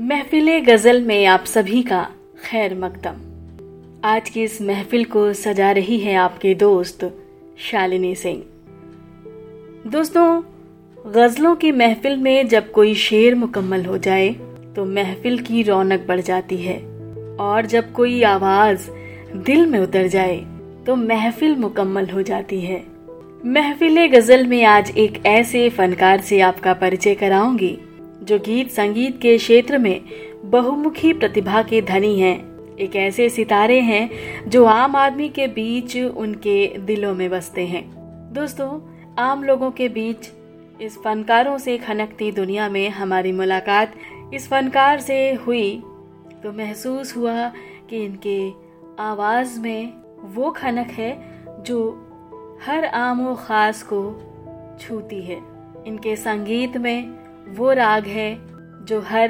महफिल गज़ल में आप सभी का खैर मकदम। आज की इस महफिल को सजा रही है आपके दोस्त शालिनी सिंह। दोस्तों, गज़लों की महफिल में जब कोई शेर मुकम्मल हो जाए तो महफिल की रौनक बढ़ जाती है। और जब कोई आवाज़ दिल में उतर जाए तो महफिल मुकम्मल हो जाती है। महफिल गज़ल में आज एक ऐसे फनकार से आपका परिचय कराऊँगी। जो गीत संगीत के क्षेत्र में बहुमुखी प्रतिभा के धनी हैं। एक ऐसे सितारे हैं जो आम आदमी के बीच उनके दिलों में बसते हैं। दोस्तों, आम लोगों के बीच इस फनकारों से खनकती दुनिया में हमारी मुलाकात इस फनकार से हुई तो महसूस हुआ कि इनके आवाज़ में वो खनक है जो हर आम व ख़ास को छूती है। इनके संगीत में वो राग है जो हर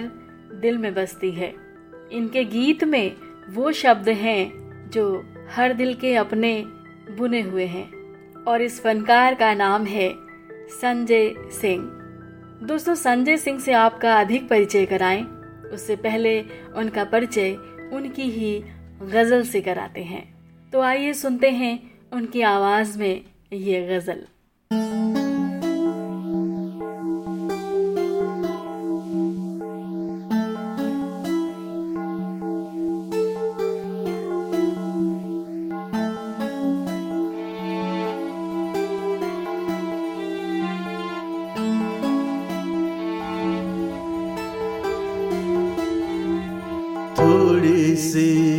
दिल में बसती है। इनके गीत में वो शब्द हैं जो हर दिल के अपने बुने हुए हैं। और इस फनकार का नाम है संजय सिंह। दोस्तों, संजय सिंह से आपका अधिक परिचय कराएँ। उससे पहले उनका परिचय उनकी ही गज़ल से कराते हैं। तो आइए सुनते हैं उनकी आवाज़ में ये गज़ल। see.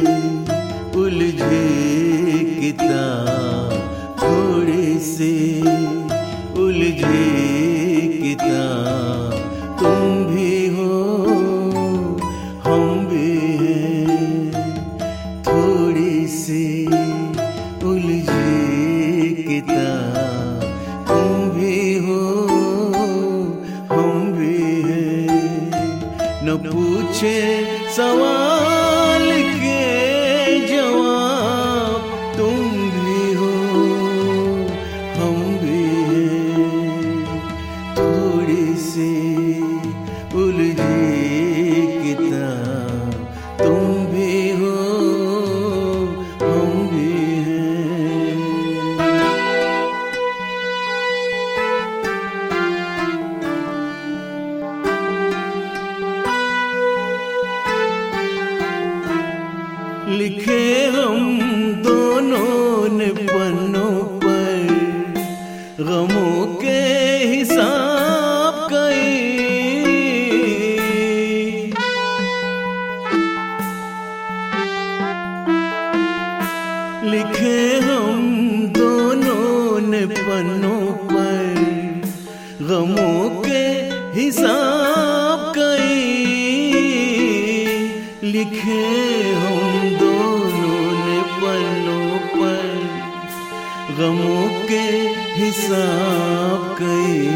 गमों के हिसाब कई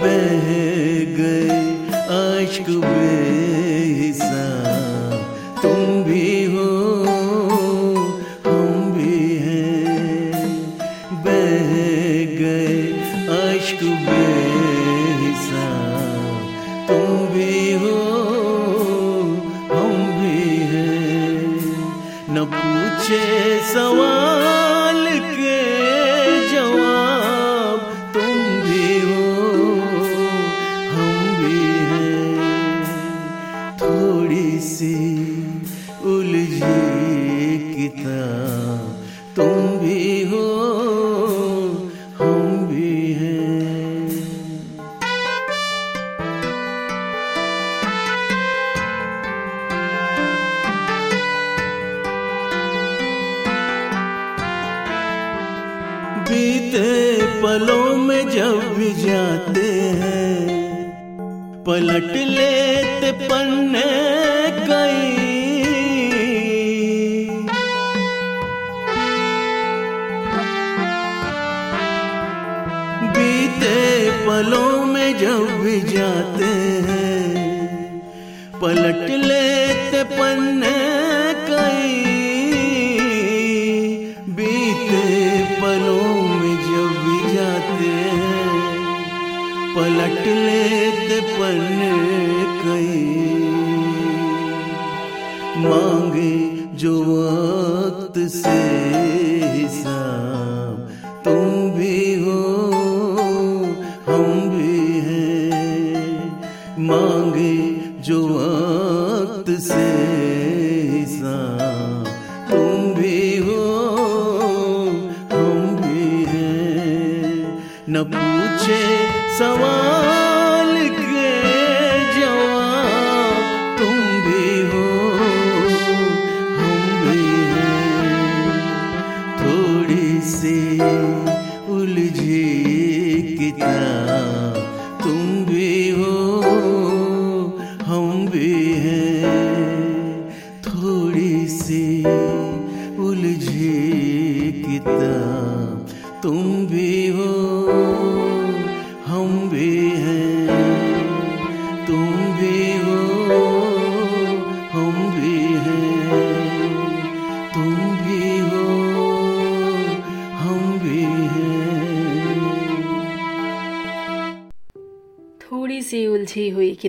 बह गए अश्क बे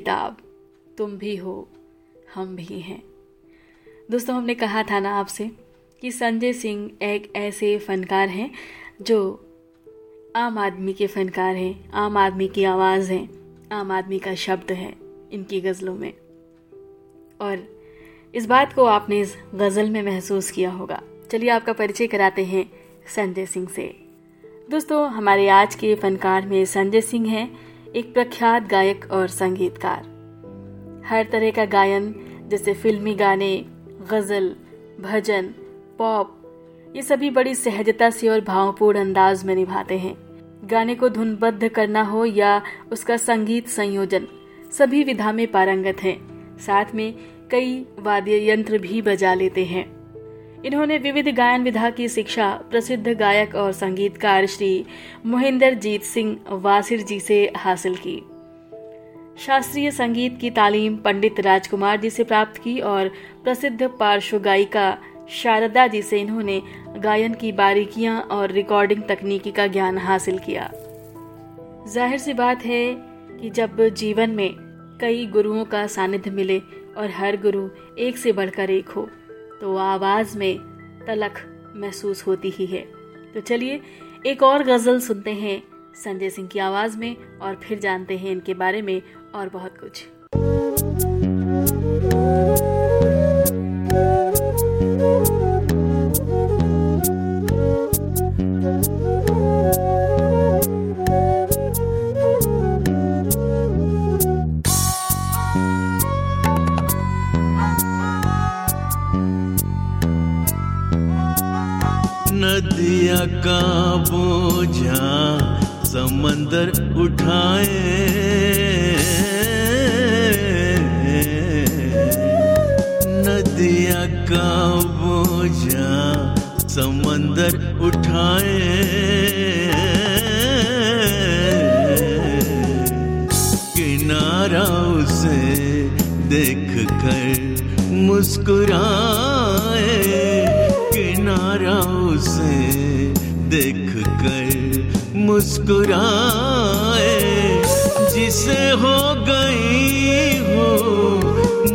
किताब, तुम भी हो, हम भी हैं। दोस्तों, हमने कहा था ना आपसे कि संजय सिंह एक ऐसे फनकार हैं जो आम आदमी के फनकार हैं, आम आदमी की आवाज़ है, आम आदमी का शब्द है इनकी गज़लों में। और इस बात को आपने इस गज़ल में महसूस किया होगा। चलिए, आपका परिचय कराते हैं संजय सिंह से। दोस्तों, हमारे आज के फनकार में संजय सिंह हैं। एक प्रख्यात गायक और संगीतकार। हर तरह का गायन, जैसे फिल्मी गाने, गज़ल, भजन, पॉप, ये सभी बड़ी सहजता से और भावपूर्ण अंदाज में निभाते हैं। गाने को धुनबद्ध करना हो या उसका संगीत संयोजन, सभी विधा में पारंगत हैं। साथ में कई वाद्य यंत्र भी बजा लेते हैं। इन्होंने विविध गायन विधा की शिक्षा, प्रसिद्ध गायक और संगीतकार श्री मोहिंदर जीत सिंह वासिर जी से हासिल की। शास्त्रीय संगीत की तालीम पंडित राजकुमार जी से प्राप्त की और प्रसिद्ध पार्श्व गायिका शारदा जी से इन्होंने गायन की बारीकियाँ और रिकॉर्डिंग तकनीकी का ज्ञान हासिल किया। ज़ाहिर सी बात है कि जब जीवन में कई गुरुओं का सानिध्य मिले और हर गुरु एक से बढ़कर एक हो तो आवाज़ में तलख महसूस होती ही है। तो चलिए, एक और गज़ल सुनते हैं संजय सिंह की आवाज़ में और फिर जानते हैं इनके बारे में और बहुत कुछ। नदिया का बोझा समंदर उठाए। नदिया का बोझा समंदर उठाए। किनारा उसे देख कर मुस्कुराए। किनारा उसे देख कर मुस्कुराए, जिसे हो गई हो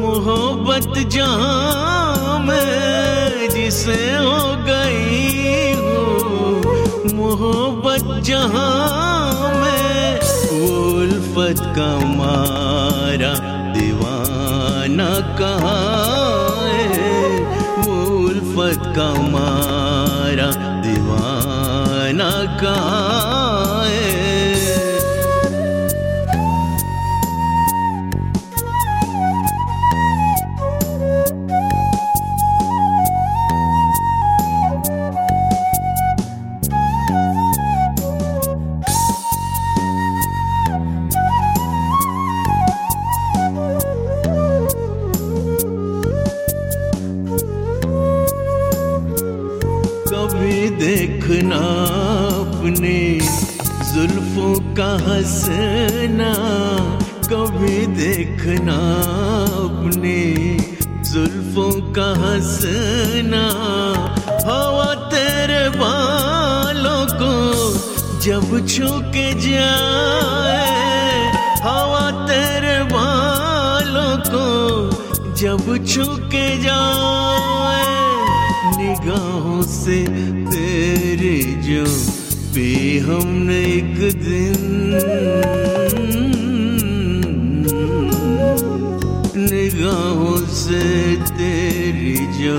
मोहब्बत जहाँ में जिसे हो गई हो मोहब्बत जहाँ में उल्फत का मारा दीवाना कहाँ उल्फत का मारा बालों छू के जाए हवा तेरे बालों को, जब छुके जाए निगाहों से तेरे जो पे हमने एक दिन निगाहों से तेरी जो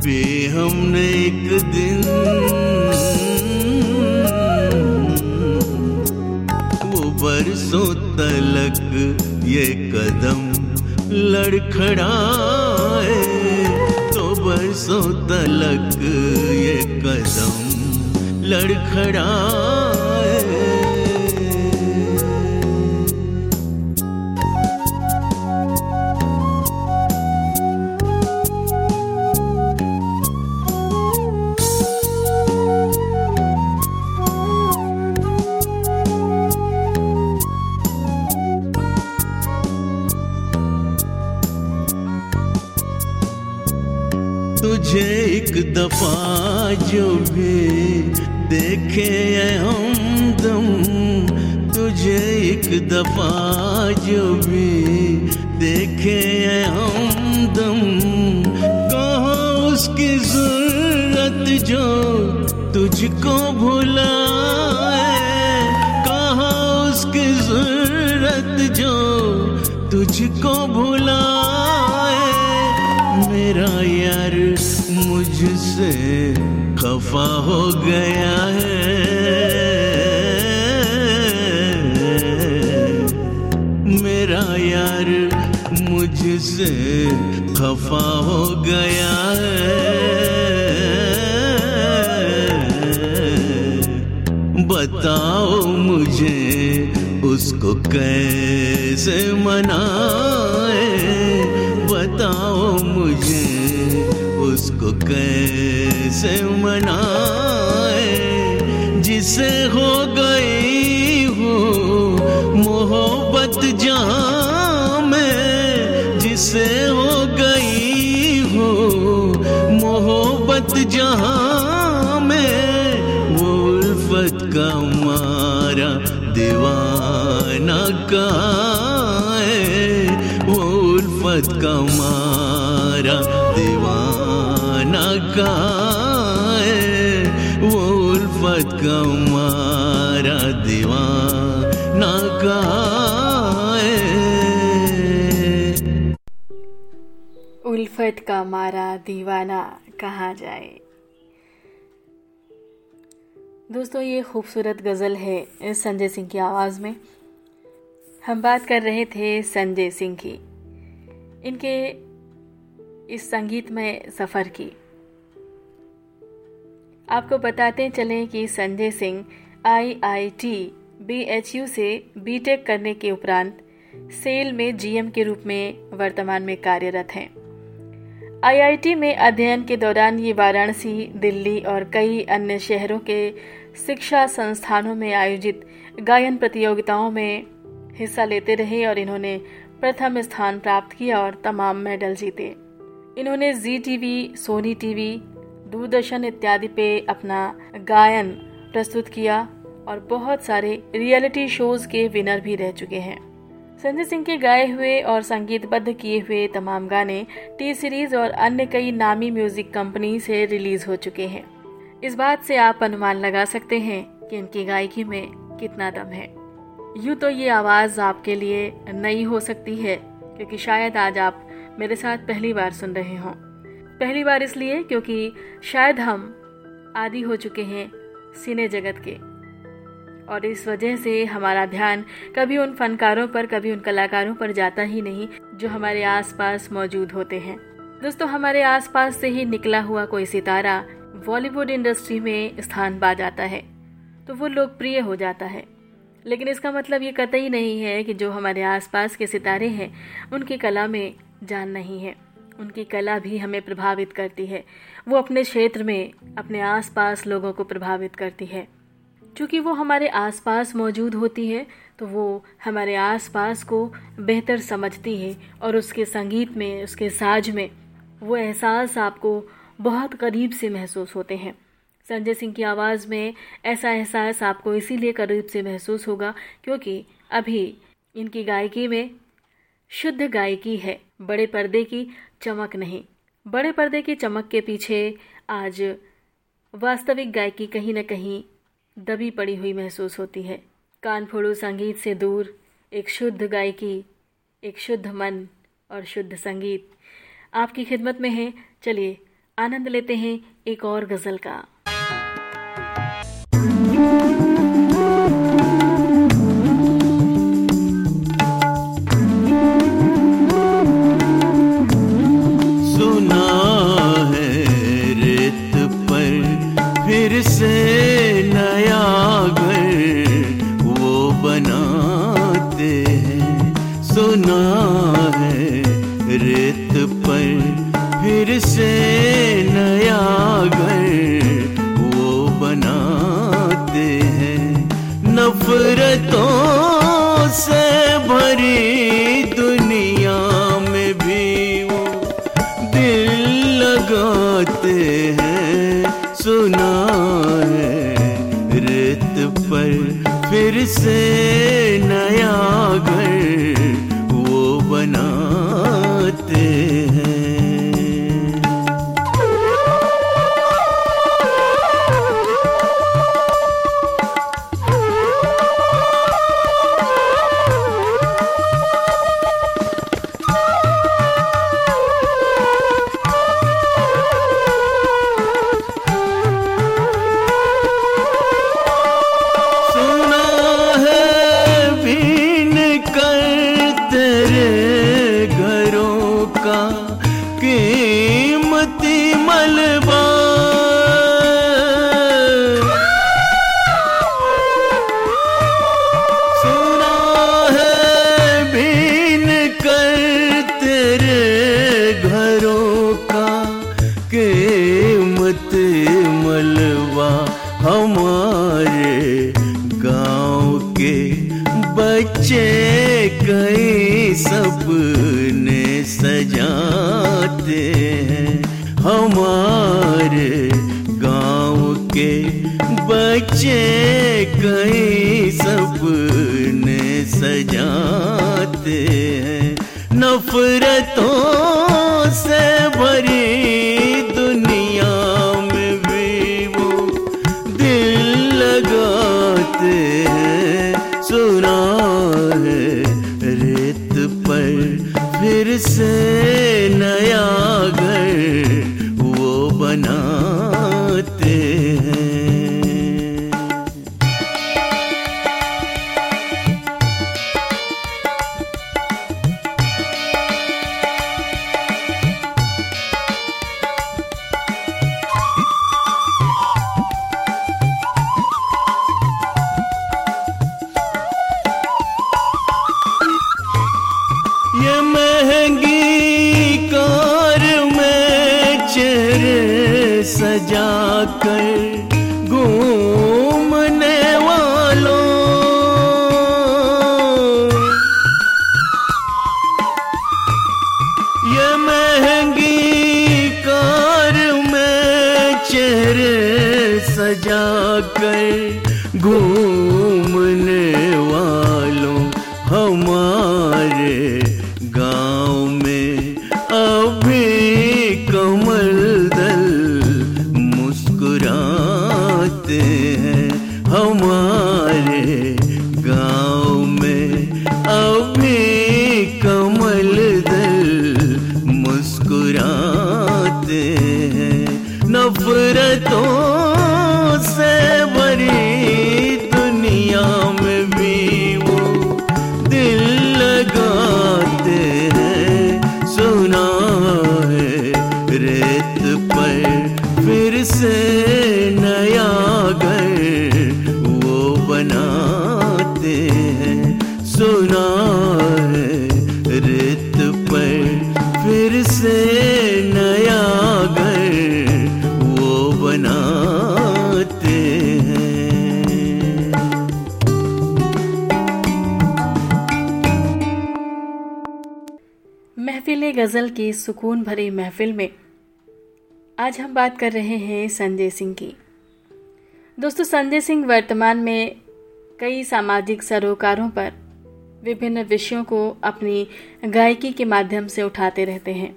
पे हमने एक दिन ये कदम लड़खड़ाए तो बरसों तलक ये कदम लड़खड़ाए। दफ़ा जो भी देखे हमदम तुझे एक दफ़ा जो भी देखे हमदम कहो उसकी ज़रूरत जो तुझको भुलाए, कहा उसकी ज़रूरत जो तुझको भुलाए। मेरा यार मुझसे खफा हो गया है। मेरा यार मुझसे खफा हो गया है। बताओ मुझे उसको कैसे बताओ मुझे उसको कैसे मनाए? जिसे हो गई हो मोहब्बत जहाँ में जिसे हो गई हो मोहब्बत जहाँ में वो उल्फत का मारा दीवाना का वो उल्फत का मारा है वो उल्फत का मारा दीवाना है उल्फत का मारा दीवाना कहाँ जाए? दोस्तों, ये खूबसूरत गज़ल है संजय सिंह की आवाज़ में। हम बात कर रहे थे संजय सिंह की, इनके इस संगीतमय सफ़र की। आपको बताते चलें कि संजय सिंह आईआईटी बीएचयू से बीटेक करने के उपरांत सेल में जीएम के रूप में वर्तमान में कार्यरत हैं। आईआईटी में अध्ययन के दौरान ये वाराणसी, दिल्ली और कई अन्य शहरों के शिक्षा संस्थानों में आयोजित गायन प्रतियोगिताओं में हिस्सा लेते रहे और इन्होंने प्रथम स्थान प्राप्त किया और तमाम मेडल जीते। इन्होंने Zee TV, Sony TV Doordarshan इत्यादि पे अपना गायन प्रस्तुत किया और बहुत सारे रियलिटी शोज़ के विनर भी रह चुके हैं। संजय सिंह के गाए हुए और संगीतबद्ध किए हुए तमाम गाने टी सीरीज़ और अन्य कई नामी म्यूज़िक कंपनी से रिलीज़ हो चुके हैं। इस बात से आप अनुमान लगा सकते हैं कि इनकी गायकी में कितना दम है। यूँ तो ये आवाज़ आपके लिए नई हो सकती है, क्योंकि शायद आज आप मेरे साथ पहली बार सुन रहे हों। पहली बार इसलिए क्योंकि शायद हम आदि हो चुके हैं सिने जगत के। और इस वजह से हमारा ध्यान कभी उन फनकारों पर, कभी उन कलाकारों पर जाता ही नहीं जो हमारे आसपास मौजूद होते हैं। दोस्तों, हमारे आसपास से ही निकला हुआ कोई सितारा बॉलीवुड इंडस्ट्री में स्थान पा जाता है तो वो लोकप्रिय हो जाता है। लेकिन इसका मतलब ये कतई नहीं है कि जो हमारे आसपास के सितारे हैं, उनकी कला में जान नहीं है। उनकी कला भी हमें प्रभावित करती है। वो अपने क्षेत्र में, अपने आसपास लोगों को प्रभावित करती है। क्योंकि वो हमारे आसपास मौजूद होती है तो वो हमारे आसपास को बेहतर समझती है और उसके संगीत में, उसके साज में वो एहसास आपको बहुत करीब से महसूस होते हैं। संजय सिंह की आवाज़ में ऐसा एहसास आपको इसीलिए करीब से महसूस होगा क्योंकि अभी इनकी गायकी में शुद्ध गायकी है, बड़े पर्दे की चमक नहीं। बड़े पर्दे की चमक के पीछे आज वास्तविक गायकी कहीं न कहीं दबी पड़ी हुई महसूस होती है। कान फोड़ू संगीत से दूर एक शुद्ध गायकी, एक शुद्ध मन और शुद्ध संगीत आपकी खिदमत में है। चलिए आनंद लेते हैं एक और गज़ल का। नया घर वो बनाते हैं। नफरतों से भरी दुनिया में भी वो दिल लगाते हैं। सुना है रेत पर फिर से गज़ल की सुकून भरी महफिल में आज हम बात कर रहे हैं संजय सिंह की। दोस्तों, संजय सिंह वर्तमान में कई सामाजिक सरोकारों पर विभिन्न विषयों को अपनी गायकी के माध्यम से उठाते रहते हैं।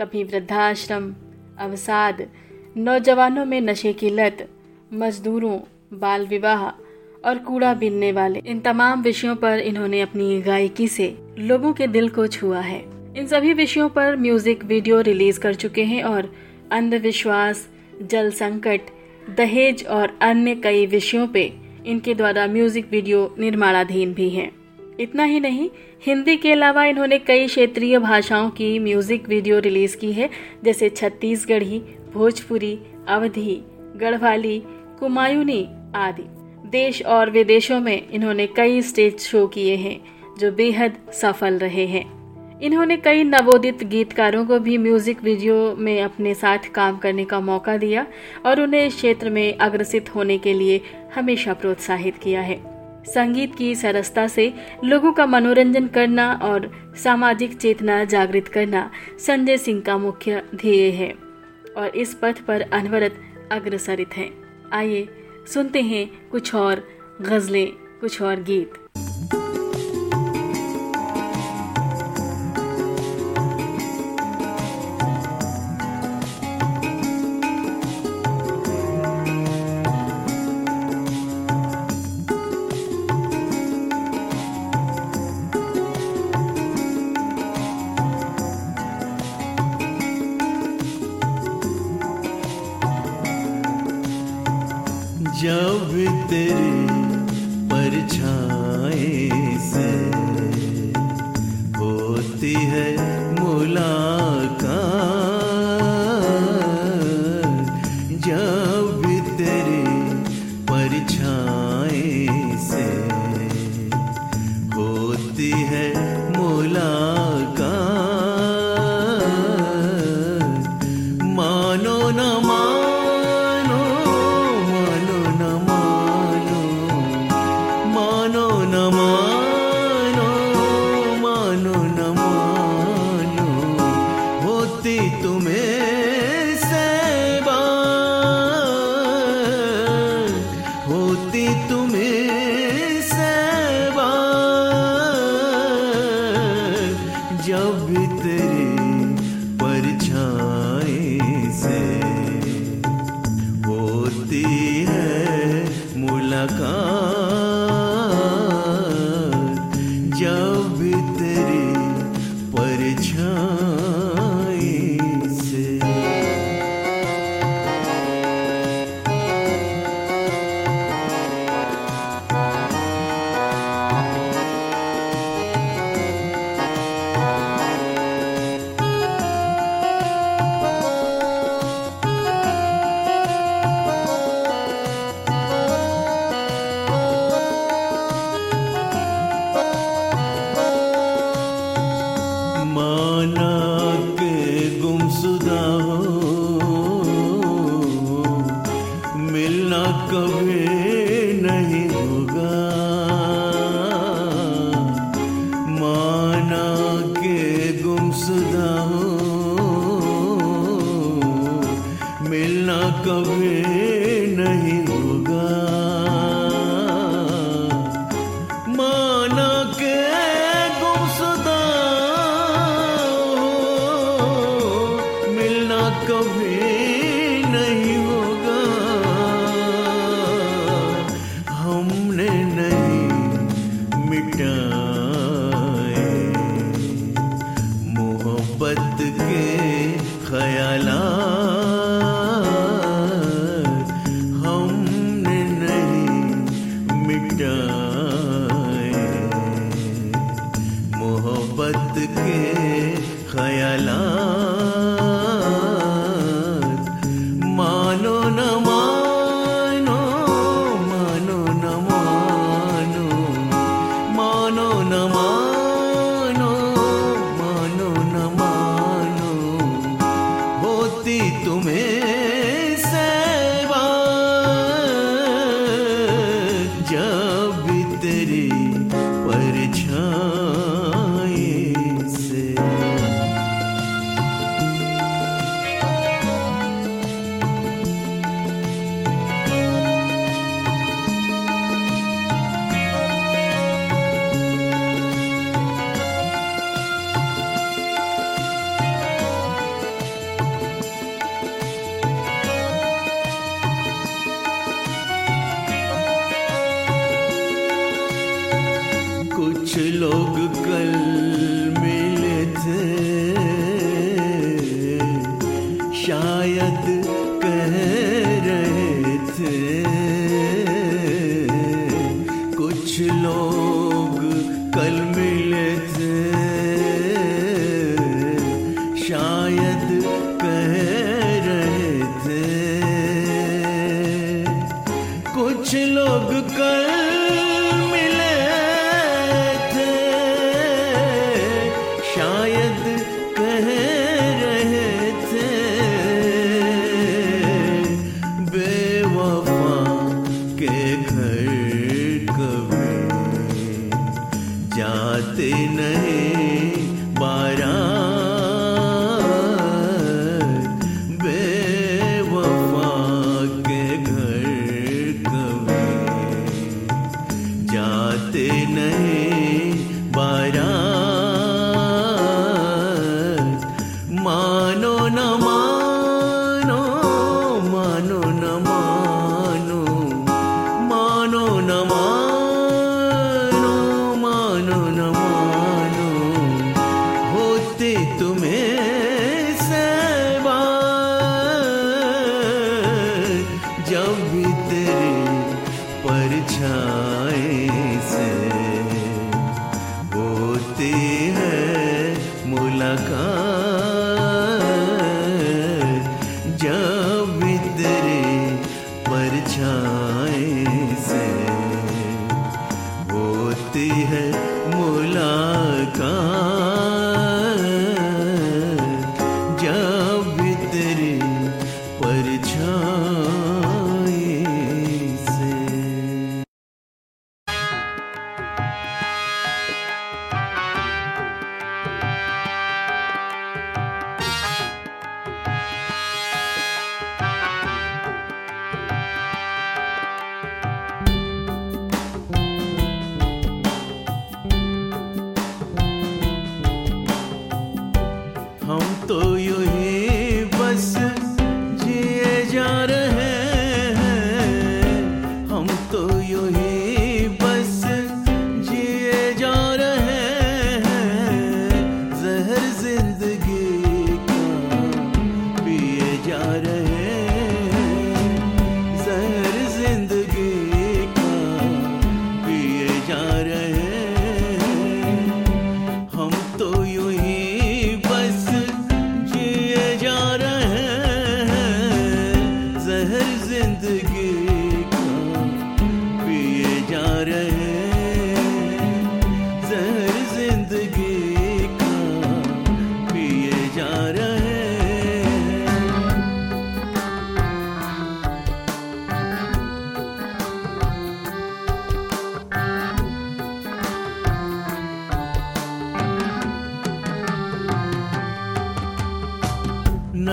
कभी वृद्धाश्रम, अवसाद, नौजवानों में नशे की लत, मजदूरों, बाल विवाह और कूड़ा बीनने वाले। इन तमाम विषयों पर इन्होंने अपनी गायकी से लोगों के दिल को छुआ है। इन सभी विषयों पर म्यूज़िक वीडियो रिलीज़ कर चुके हैं और अंधविश्वास, जल संकट, दहेज और अन्य कई विषयों पे इनके द्वारा म्यूज़िक वीडियो निर्माणाधीन भी हैं। इतना ही नहीं, हिंदी के अलावा इन्होंने कई क्षेत्रीय भाषाओं की म्यूज़िक वीडियो रिलीज़ की है, जैसे छत्तीसगढ़ी, भोजपुरी, अवधी, गढ़वाली, कुमायूनी आदि देश और विदेशों में इन्होंने कई स्टेज शो किए हैं, जो बेहद सफल रहे हैं इन्होंने कई नवोदित गीतकारों को भी म्यूज़िक वीडियो में अपने साथ काम करने का मौका दिया और उन्हें इस क्षेत्र में अग्रसित होने के लिए हमेशा प्रोत्साहित किया है। संगीत की सरसता से लोगों का मनोरंजन करना और सामाजिक चेतना जागृत करना संजय सिंह का मुख्य ध्येय है और इस पथ पर अनवरत अग्रसरित हैं। आइए सुनते हैं कुछ और गजलें, कुछ और गीत।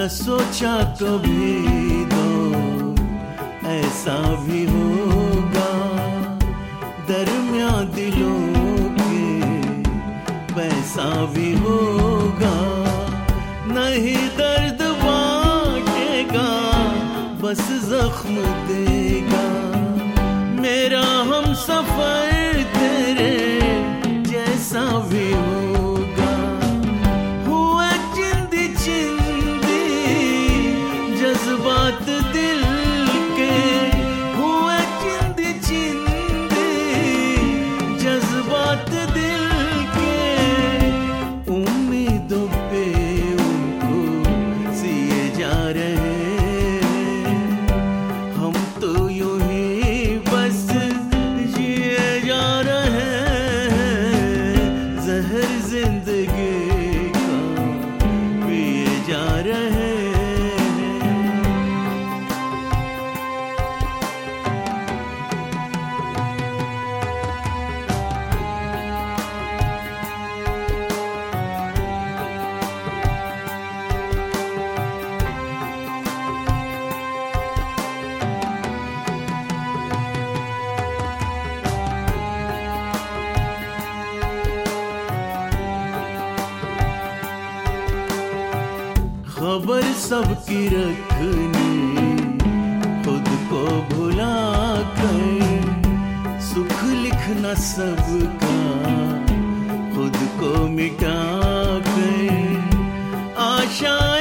सोचा कभी दो ऐसा भी हो सबकी रखनी खुद को भुला कर सुख लिखना सबका खुद को मिटा कर आशाएँ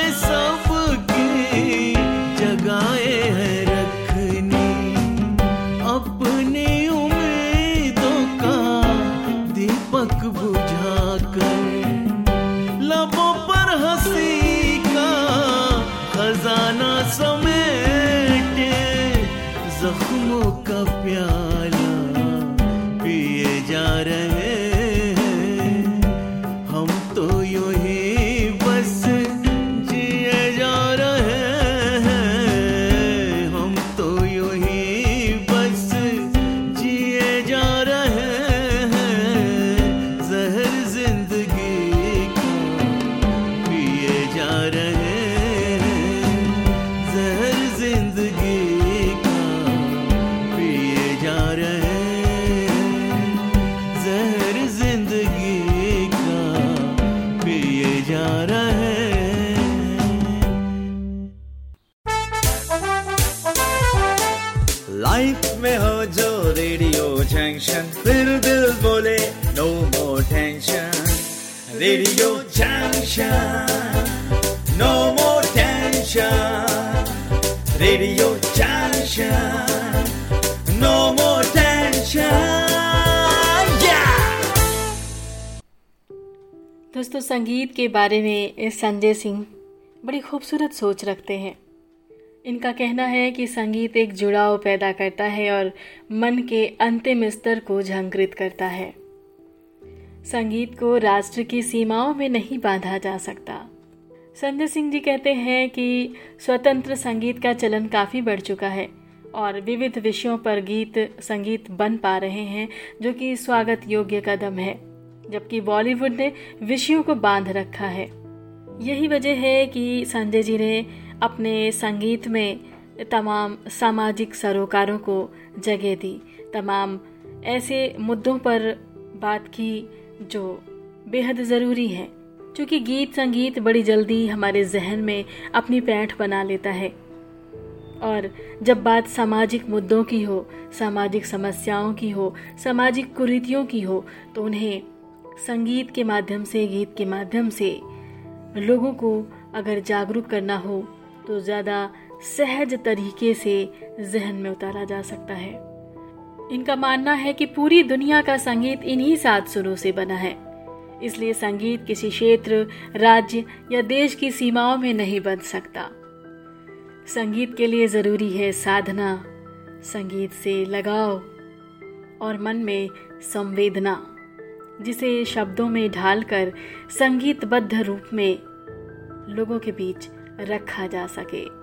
संगीत के बारे में संजय सिंह बड़ी खूबसूरत सोच रखते हैं। इनका कहना है कि संगीत एक जुड़ाव पैदा करता है और मन के अंतिम स्तर को झंकृत करता है। संगीत को राष्ट्र की सीमाओं में नहीं बांधा जा सकता। संजय सिंह जी कहते हैं कि स्वतंत्र संगीत का चलन काफ़ी बढ़ चुका है और विविध विषयों पर गीत संगीत बन पा रहे हैं, जो कि स्वागत योग्य कदम है। जबकि बॉलीवुड ने विषयों को बाँध रखा है। यही वजह है कि संजय जी ने अपने संगीत में तमाम सामाजिक सरोकारों को जगह दी। तमाम ऐसे मुद्दों पर बात की जो बेहद ज़रूरी है, क्योंकि गीत संगीत बड़ी जल्दी हमारे जहन में अपनी पैठ बना लेता है। और जब बात सामाजिक मुद्दों की हो, सामाजिक समस्याओं की हो, सामाजिक कुरीतियों की हो तो उन्हें संगीत के माध्यम से, गीत के माध्यम से लोगों को अगर जागरूक करना हो तो ज़्यादा सहज तरीके से जहन में उतारा जा सकता है। इनका मानना है कि पूरी दुनिया का संगीत इन्हीं सात सुरों से बना है। इसलिए संगीत किसी क्षेत्र, राज्य या देश की सीमाओं में नहीं बन सकता। संगीत के लिए ज़रूरी है साधना, संगीत से लगाव और मन में संवेदना। जिसे शब्दों में ढालकर संगीतबद्ध रूप में लोगों के बीच रखा जा सके।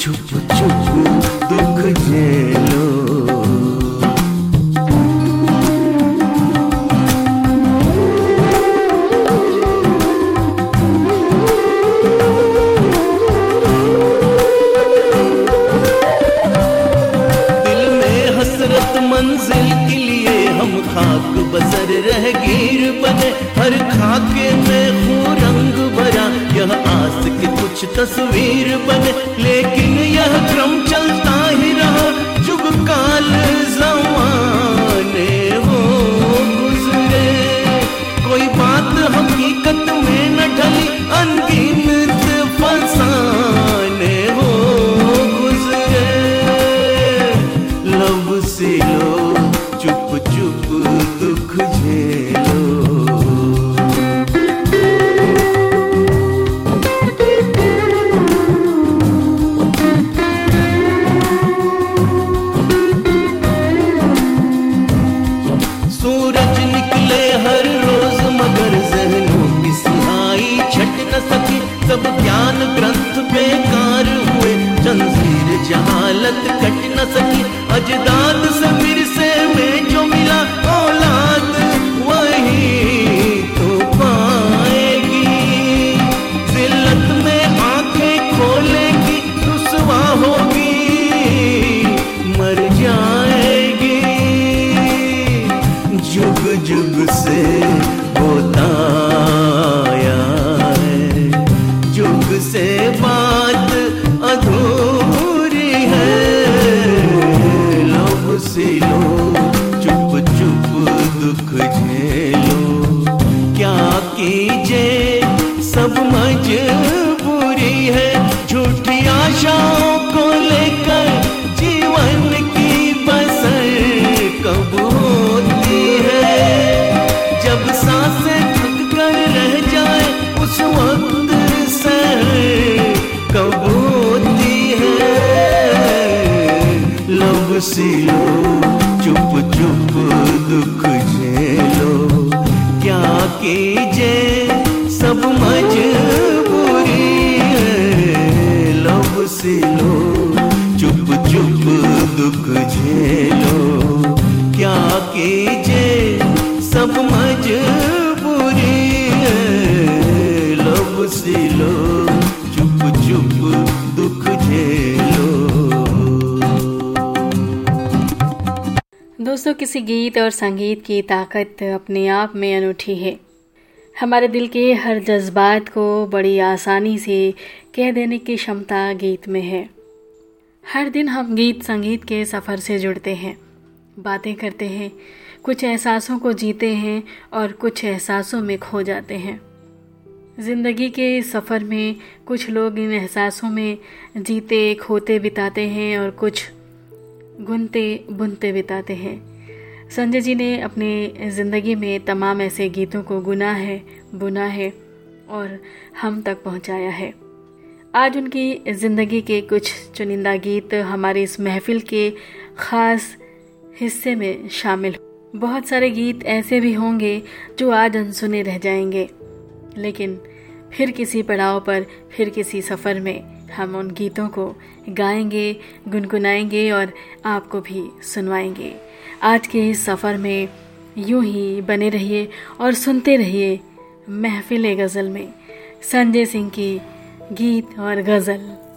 चुप लब से दोस्तों, किसी गीत और संगीत की ताकत अपने आप में अनूठी है। हमारे दिल के हर जज्बात को बड़ी आसानी से कह देने की क्षमता गीत में है। हर दिन हम गीत संगीत के सफ़र से जुड़ते हैं। बातें करते हैं, कुछ एहसासों को जीते हैं और कुछ एहसासों में खो जाते हैं। ज़िंदगी के सफ़र में कुछ लोग इन एहसासों में जीते, खोते, बिताते हैं और कुछ गुनते बुनते बिताते हैं। संजय जी ने अपने ज़िंदगी में तमाम ऐसे गीतों को गुना है, बुना है और हम तक पहुँचाया है। आज उनकी ज़िंदगी के कुछ चुनिंदा गीत हमारे इस महफिल के ख़ास हिस्से में शामिल बहुत सारे गीत ऐसे भी होंगे जो आज अनसुने रह जाएँगे, लेकिन फिर किसी पड़ाव पर, फिर किसी सफ़र में हम उन गीतों को गाएँगे, गुनगुनाएँगे और आपको भी सुनवाएँगे। आज के इस सफ़र में यूँ ही बने रहिए और सुनते रहिए महफिल गज़ल में। संजय सिंह की गीत और गज़ल।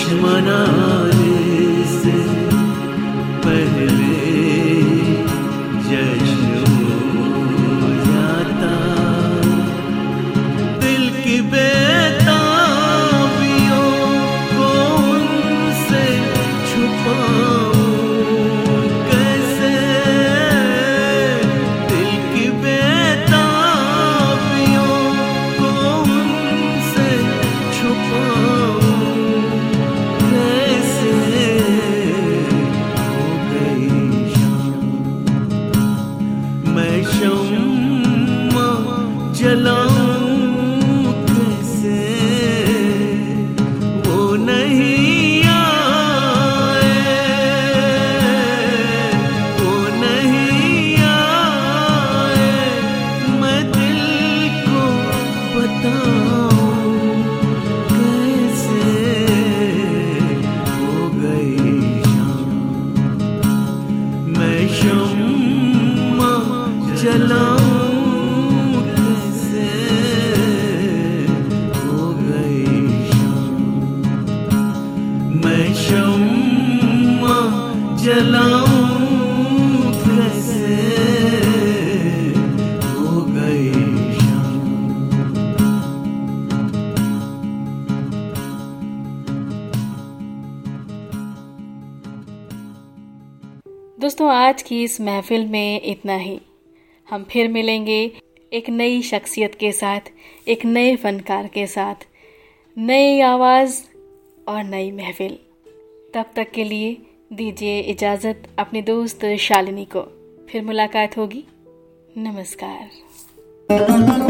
दुश्मना से की इस महफिल में इतना ही। हम फिर मिलेंगे एक नई शख्सियत के साथ, एक नए फनकार के साथ, नई आवाज़ और नई महफिल। तब तक के लिए दीजिए इजाज़त अपने दोस्त शालिनी को। फिर मुलाकात होगी। नमस्कार।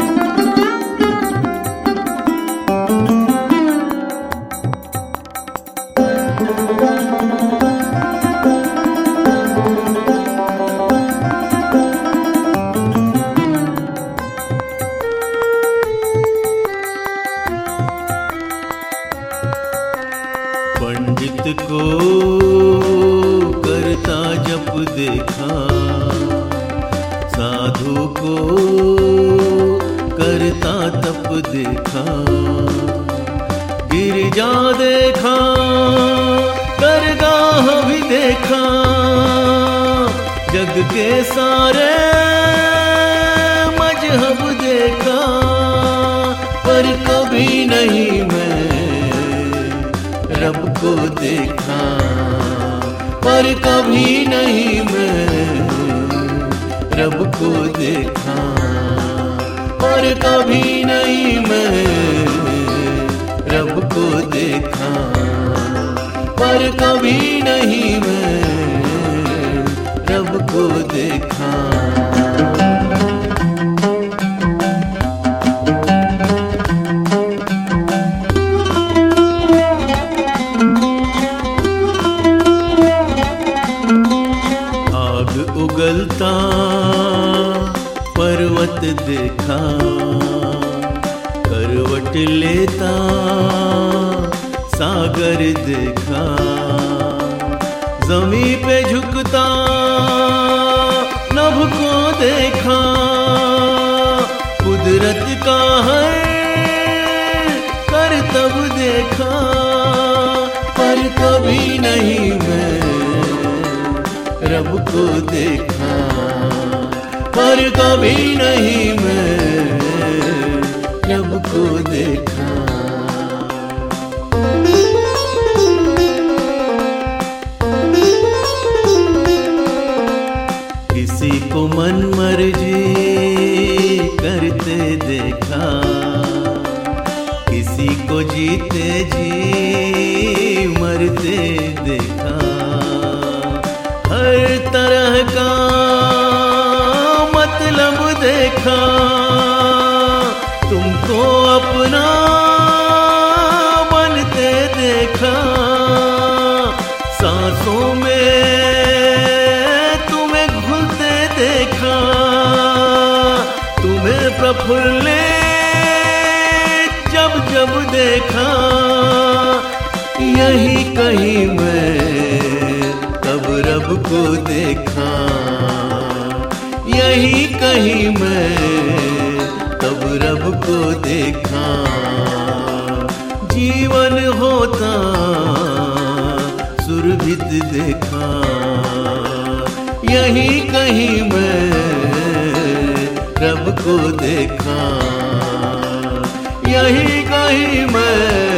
पे झुकता, नभ को देखा। कुदरत का है कर तब देखा, पर कभी नहीं मैं रब को देखा। पर कभी नहीं मैं रब को देखा। कहीं मैं तब रब को देखा। यही कहीं मैं तब रब को देखा। जीवन होता, सुरभित देखा। यही कहीं मैं रब को देखा। यही कहीं मैं